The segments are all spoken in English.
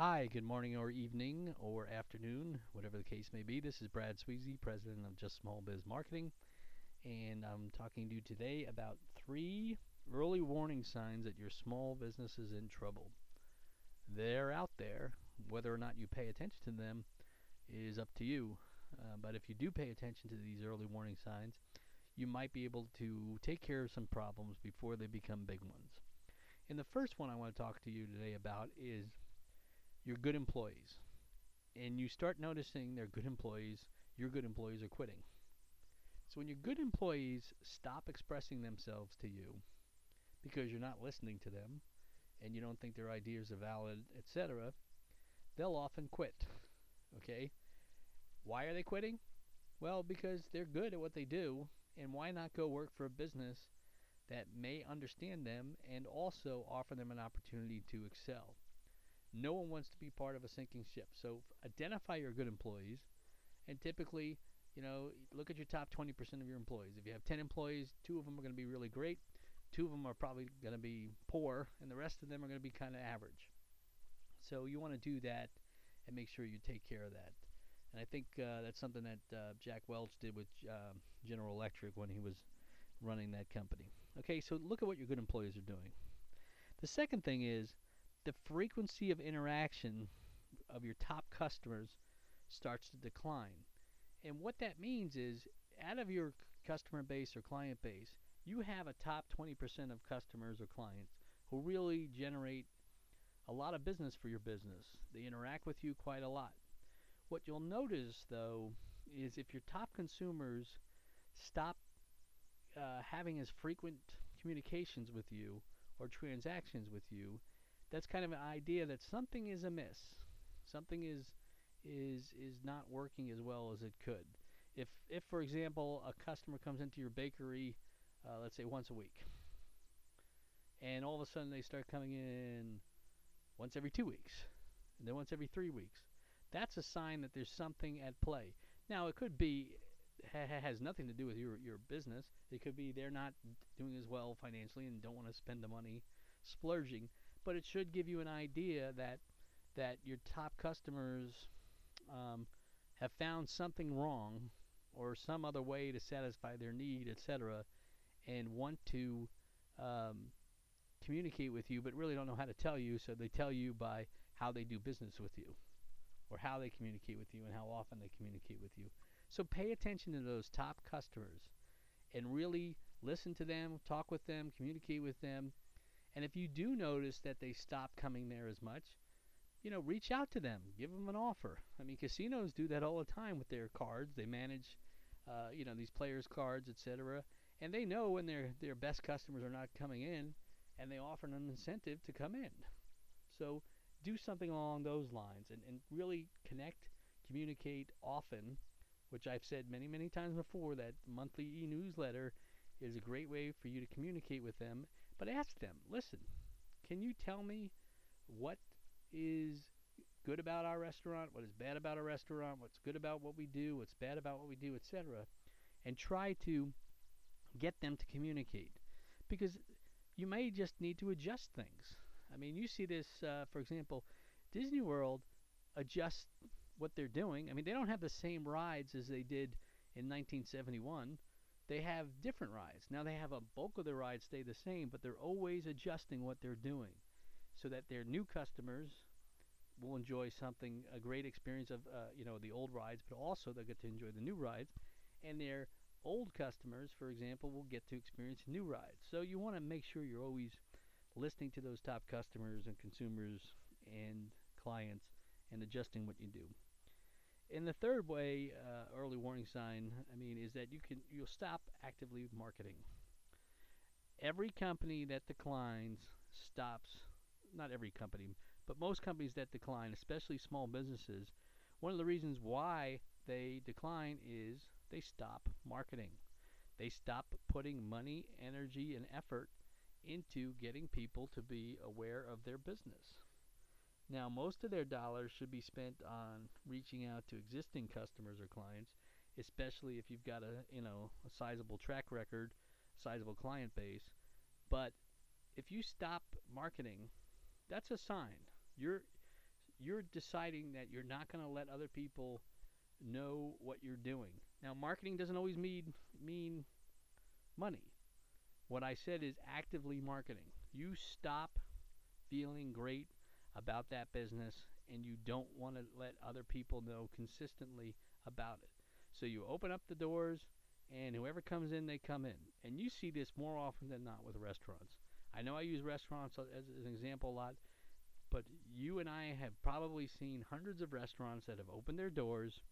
Hi, good morning or evening or afternoon, whatever the case may be. This is Brad Sweezy, president of Just Small Biz Marketing, and I'm talking to you today about three early warning signs that your small business is in trouble. They're out there. Whether or not you pay attention to them is up to you. Uh, but if you do pay attention to these early warning signs, you might be able to take care of some problems before they become big ones. And the first one I want to talk to you today about is your good employees and you start noticing they're good employees, your good employees are quitting. So when your good employees stop expressing themselves to you because you're not listening to them and you don't think their ideas are valid, etc., they'll often quit. Okay? Why are they quitting? Well, because they're good at what they do, and why not go work for a business that may understand them and also offer them an opportunity to excel? No one wants to be part of a sinking ship. So identify your good employees, and typically, you know, look at your top 20% of your employees. If you have 10 employees, two of them are going to be really great, two of them are probably going to be poor, and the rest of them are going to be kind of average. So you want to do that and make sure you take care of that. And I think uh, that's something that uh, Jack Welch did with uh, General Electric when he was running that company. Okay, so look at what your good employees are doing. The second thing is the frequency of interaction of your top customers starts to decline. And what that means is, out of your customer base or client base, you have a top 20% of customers or clients who really generate a lot of business for your business. They interact with you quite a lot. What you'll notice, though, is if your top consumers stop uh, having as frequent communications with you or transactions with you, that's kind of an idea that something is amiss. Something is is is not working as well as it could. If if for example a customer comes into your bakery, uh, let's say once a week, and all of a sudden they start coming in once every two weeks, and then once every three weeks, that's a sign that there's something at play. Now it could be ha- has nothing to do with your your business. It could be they're not doing as well financially and don't want to spend the money splurging but it should give you an idea that that your top customers um, have found something wrong or some other way to satisfy their need, etc., and want to um, communicate with you, but really don't know how to tell you, so they tell you by how they do business with you, or how they communicate with you, and how often they communicate with you. So pay attention to those top customers and really listen to them, talk with them, communicate with them, and if you do notice that they stop coming there as much, you know, reach out to them, give them an offer. I mean, casinos do that all the time with their cards. They manage, uh, you know, these players' cards, etc. And they know when their their best customers are not coming in, and they offer an incentive to come in. So do something along those lines, and, and really connect, communicate often, which I've said many many times before. That monthly e-newsletter is a great way for you to communicate with them but ask them, listen, can you tell me what is good about our restaurant, what is bad about our restaurant, what's good about what we do, what's bad about what we do, etc. And try to get them to communicate. Because you may just need to adjust things. I mean, you see this, uh, for example, Disney World adjusts what they're doing. I mean, they don't have the same rides as they did in 1971 they have different rides. Now they have a bulk of their rides stay the same, but they're always adjusting what they're doing so that their new customers will enjoy something a great experience of uh, you know the old rides, but also they'll get to enjoy the new rides, and their old customers, for example, will get to experience new rides. So you want to make sure you're always listening to those top customers and consumers and clients and adjusting what you do. And the third way, uh, early warning sign, I mean, is that you can you'll stop actively marketing. Every company that declines stops. Not every company, but most companies that decline, especially small businesses, one of the reasons why they decline is they stop marketing. They stop putting money, energy, and effort into getting people to be aware of their business. Now, most of their dollars should be spent on reaching out to existing customers or clients, especially if you've got a you know a sizable track record, sizable client base. But if you stop marketing, that's a sign. You're you're deciding that you're not going to let other people know what you're doing. Now, marketing doesn't always mean mean money. What I said is actively marketing. You stop feeling great about that business and you don't want to let other people know consistently about it. So you open up the doors and whoever comes in, they come in. And you see this more often than not with restaurants. I know I use restaurants as an example a lot, but you and I have probably seen hundreds of restaurants that have opened their doors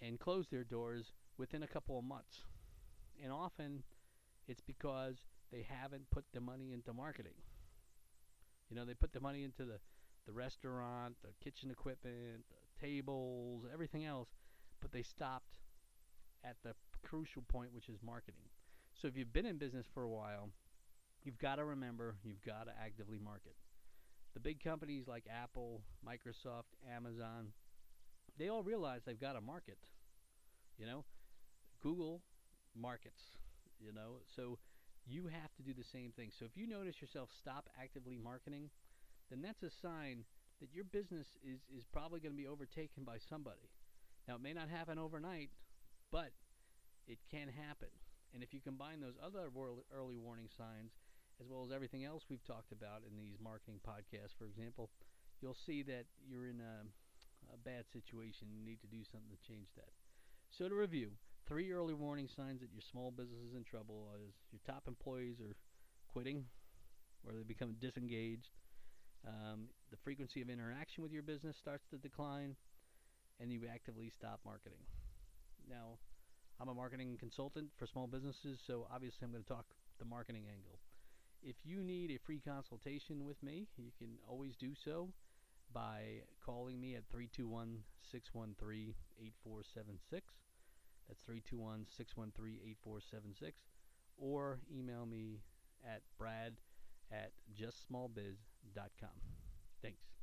and closed their doors within a couple of months. And often it's because they haven't put the money into marketing. You know, they put the money into the, the restaurant, the kitchen equipment, the tables, everything else, but they stopped at the crucial point, which is marketing. So if you've been in business for a while, you've got to remember you've got to actively market. The big companies like Apple, Microsoft, Amazon, they all realize they've got to market. You know, Google markets, you know, so you have to do the same thing. So if you notice yourself stop actively marketing, then that's a sign that your business is, is probably going to be overtaken by somebody. Now, it may not happen overnight, but it can happen. And if you combine those other early warning signs, as well as everything else we've talked about in these marketing podcasts, for example, you'll see that you're in a, a bad situation. You need to do something to change that. So, to review, three early warning signs that your small business is in trouble is your top employees are quitting or they become disengaged. Um, the frequency of interaction with your business starts to decline, and you actively stop marketing. Now, I'm a marketing consultant for small businesses, so obviously I'm going to talk the marketing angle. If you need a free consultation with me, you can always do so by calling me at 321 613 8476. That's 321 613 8476. Or email me at brad at justsmallbiz.com. Thanks.